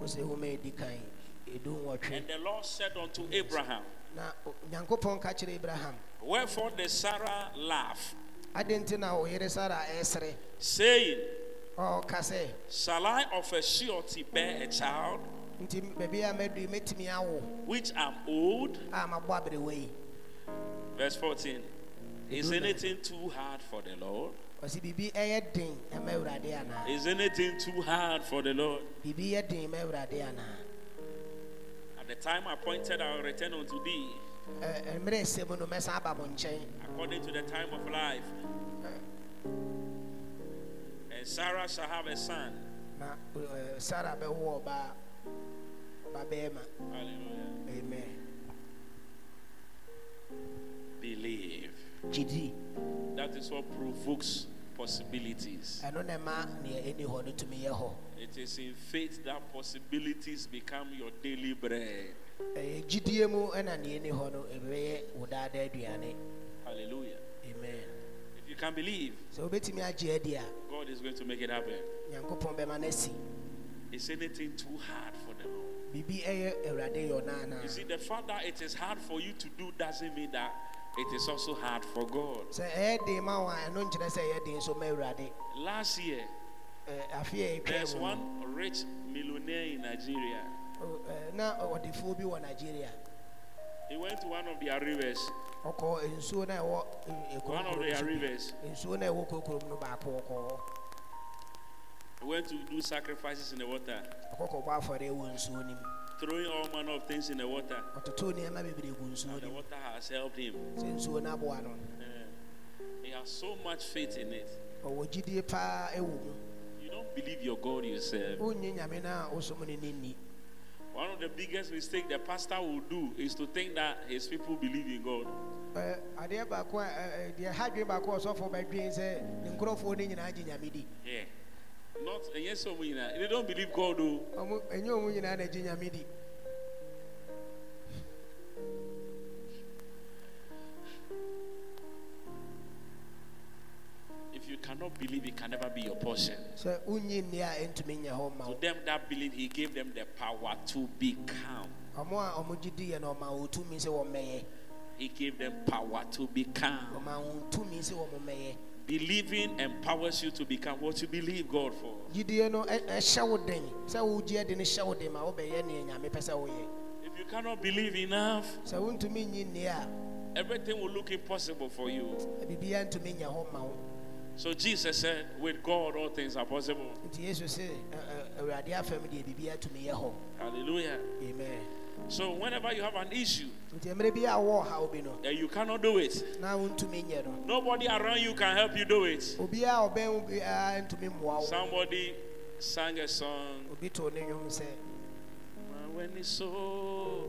Speaker 2: wo sɛ homa ɛdi kan ɛdu nwɔtwe
Speaker 1: And the Lord said unto Abraham,
Speaker 2: na o- nyankopɔn abraham
Speaker 1: Wherefore did Sarah laugh,
Speaker 2: ade nti na wo yere sara ɛsere
Speaker 1: saying, Shall I of a surety bear a child,
Speaker 2: nti baabi a madu yi mɛtumi awo
Speaker 1: which am old?
Speaker 2: a aberɛwɔ yi
Speaker 1: Verse 14. Is anything too hard for the Lord?
Speaker 2: ɔsɛ biribi ɛyɛ den ɛma awurade anaa
Speaker 1: Is anything too hard for the Lord?
Speaker 2: biribi yɛ den ma awurade anaa
Speaker 1: At the time appointed, I will return unto thee,
Speaker 2: Ɛ- ɛ, mmerɛ ɛsɛ mu no mɛsan aba mo nkyɛn
Speaker 1: according to the time of life. And Sarah shall have a son.
Speaker 2: na ɛ, uh, sara bɛwo ɔbaa ɔba bɛɛma
Speaker 1: Hallelujah.
Speaker 2: amen
Speaker 1: Believe.
Speaker 2: gyidi
Speaker 1: That is what provokes possibilities.
Speaker 2: na ɛma neɛ ɛni hɔ no tumi yɛ hɔ
Speaker 1: It is in faith that possibilities become your daily bread.
Speaker 2: ɛyɛ gyidie mu ɛna neɛ ɛni hɔ no ɛbɛyɛ wo daada
Speaker 1: Hallelujah.
Speaker 2: amen
Speaker 1: If you can believe,
Speaker 2: sɛ wobɛtumi agye adi a
Speaker 1: God is going to make it happen.
Speaker 2: nyankopɔn bɛma no asi
Speaker 1: Is anything too hard for the Lord?
Speaker 2: biribi ɛyɛ awurade yɛ ɔna anaa
Speaker 1: You see, the fact that it is hard for you to do doesn't mean that it is also hard for God.
Speaker 2: sɛ ɛyɛ den ma wo a ɛno nkyerɛ sɛ ɛyɛ den so ma awurade
Speaker 1: Last year,
Speaker 2: Ɛ, afe a
Speaker 1: there's one rich millionaire in Nigeria. He went to one of their rivers,
Speaker 2: ɔkɔ nsuo na ɛwɔ ɛ, ɛ,
Speaker 1: one of their rivers.
Speaker 2: nsuo na ɛwɔ kurom no baako ɔkɔ hɔ
Speaker 1: He went to do sacrifices in the water,
Speaker 2: ɔkɔkɔbɔ afɔre wɔ nsuo no mu
Speaker 1: throwing all manner of things in the water.
Speaker 2: ɔtotoo nneɛma bebree gu nsuo
Speaker 1: And the water has helped him.
Speaker 2: sɛ nsuo no aboa no
Speaker 1: Uh, he has so much faith in it.
Speaker 2: ɔwɔ gyidie paa ɛwɔ mu
Speaker 1: You don't believe your God yourself. One of the biggest mistakes the pastor will do is to think that his people believe in God.
Speaker 2: Ɛ, uh, adeɛ baako a ɛ, ɛ, deɛ hadwen baako a ɔsɔfoɔ bɛdwen sɛ ne nkurɔfoɔ no nyinaa gye nyame di
Speaker 1: Yeah. Not and yes, they don't believe God though. Cannot believe, it can never be your portion.
Speaker 2: So wonnyi nni a ɛntumi nyɛ
Speaker 1: To them that believe, He gave them the power to become.
Speaker 2: ɔmo a ɔmo gye diiɛ no ɔma wɔ tumi sɛ wɔmmɛyɛ
Speaker 1: He gave them power to become.
Speaker 2: ɔma wɔn tumi sɛ wɔn mmɛyɛ
Speaker 1: Believing empowers you to become what you believe God for.
Speaker 2: gyidie no ɛ- ɛhyɛ wo den sɛ wogye adi no hyɛ wo den ma wobɛyɛ neɛ nyame pɛ sɛ woyɛ
Speaker 1: If you cannot believe enough,
Speaker 2: sɛ wontumi nyi
Speaker 1: everything will look impossible for you. So Jesus said, with God, all things are possible. Hallelujah.
Speaker 2: amen
Speaker 1: So whenever you have an issue
Speaker 2: nti mmerɛ bi a wɔ ɔhaw bi no
Speaker 1: and you cannot do it,
Speaker 2: na wontumi nyɛ no
Speaker 1: nobody around you can help you do it.
Speaker 2: obiara a ɔbɛn wo biara ntumi mmoa wo
Speaker 1: Somebody sang a song.
Speaker 2: obi too ne nnwom sɛ
Speaker 1: When it's so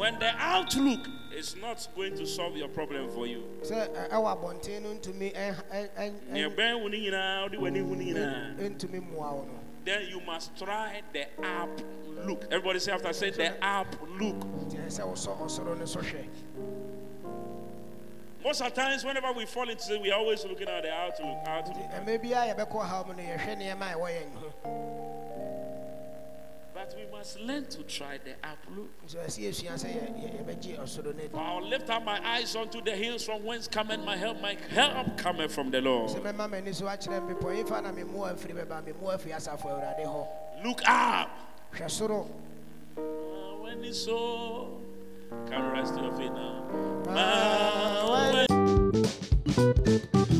Speaker 1: when the outlook is not going to solve your problem for you.
Speaker 2: sɛ ɛwɔ abɔnten no ntumi
Speaker 1: hu nyinaa.
Speaker 2: ntumi wo no
Speaker 1: Then you must try the up look. Everybody say after I say the up look.
Speaker 2: sɛ wosɔ ɔsoro no so
Speaker 1: Most of the times, whenever we fall into it, we are always looking at the outlook. outlook.
Speaker 2: ɛmɛ biara yɛbɛkɔ haw mu no yɛhwɛ nneɛma a ɛwɔ yɛn ho
Speaker 1: But we must learn to try the apple. I'll lift up my eyes unto the hills from whence cometh my help. My help cometh from the Lord.
Speaker 2: sɛ mɛma m'ani so akyerɛ mpepɔ yifa na memmoa afiri bɛba memmoa afiri asafo awurade hɔ
Speaker 1: Look up. Ah, When it's so, can rest your feet now.
Speaker 2: Ah,
Speaker 1: Ah,